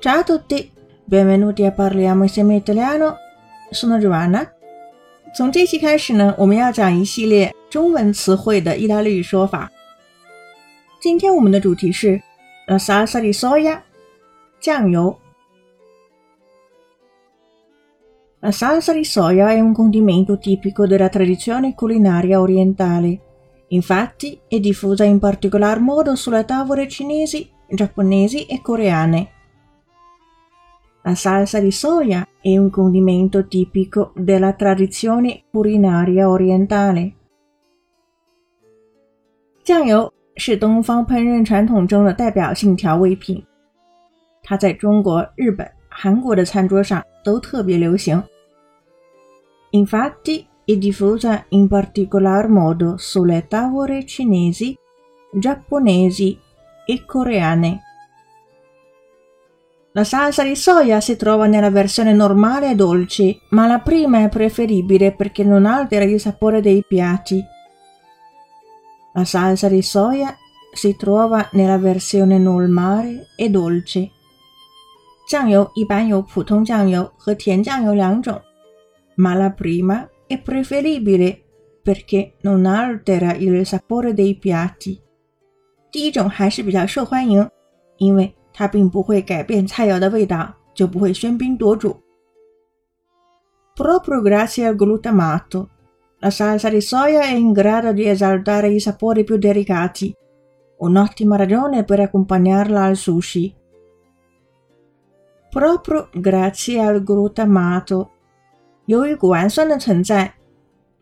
Ciao a tutti, benvenuti a Parliamo insieme italiano. Sono Giovanna。从这期开始呢，我们要讲一系列中文词汇的意大利语说法。今天我们的主题是 la salsa di soia，酱油。La salsa di soia è un condimento tipico della tradizione culinaria orientale. Infatti è diffusa in particolar modo sulle tavole cinesi, giapponesi e coreane. La salsa di soia è un condimento tipico della tradizione culinaria orientale. 酱油是东方烹饪传统中的代表性调味品，它在中国、日本、韩国的餐桌上都特别流行。Infatti è diffusa in particolar modo sulle tavole cinesi, giapponesi e coreane. La salsa di soia si trova nella versione normale e dolce, ma la prima è preferibile perché non altera il sapore dei piatti. La salsa di soia si trova nella versione normale e dolce. 酱油一般有普通酱油和甜酱油两种。ma la prima è preferibile perché non altera il sapore dei piatti。第一种还是比较受欢迎，因为 它并不会改变菜肴的味道，就不会喧宾夺主。Proprio grazie al glutamato, la salsa di soia è in grado di esaltare i sapori più delicati, un'ottima ragione per accompagnarla al sushi. Proprio grazie al glutamato 由于谷氨酸的存在，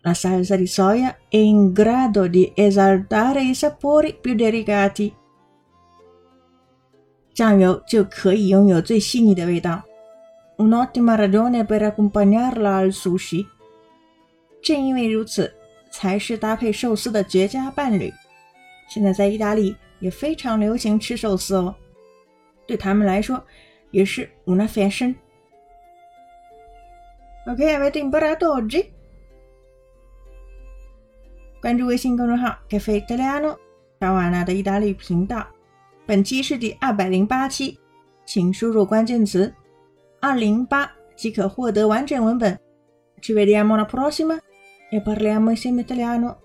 la salsa di soia è in grado di esaltare i sapori più delicati。 酱油就可以拥有最细腻的味道。Un'ottima ragione per accompagnarla al sushi。正因为如此，才是搭配寿司的绝佳伴侣。现在在意大利也非常流行吃寿司哦，对他们来说也是 una fashion。Ok, avete imparato oggi? 关注微信公众号“咖啡 Italiano”，乔瓦纳的意大利频道。本期是第二百零八期，请输入关键词“二零八”即可获得完整文本。Ci vediamo la prossima e parliamo insieme italiano.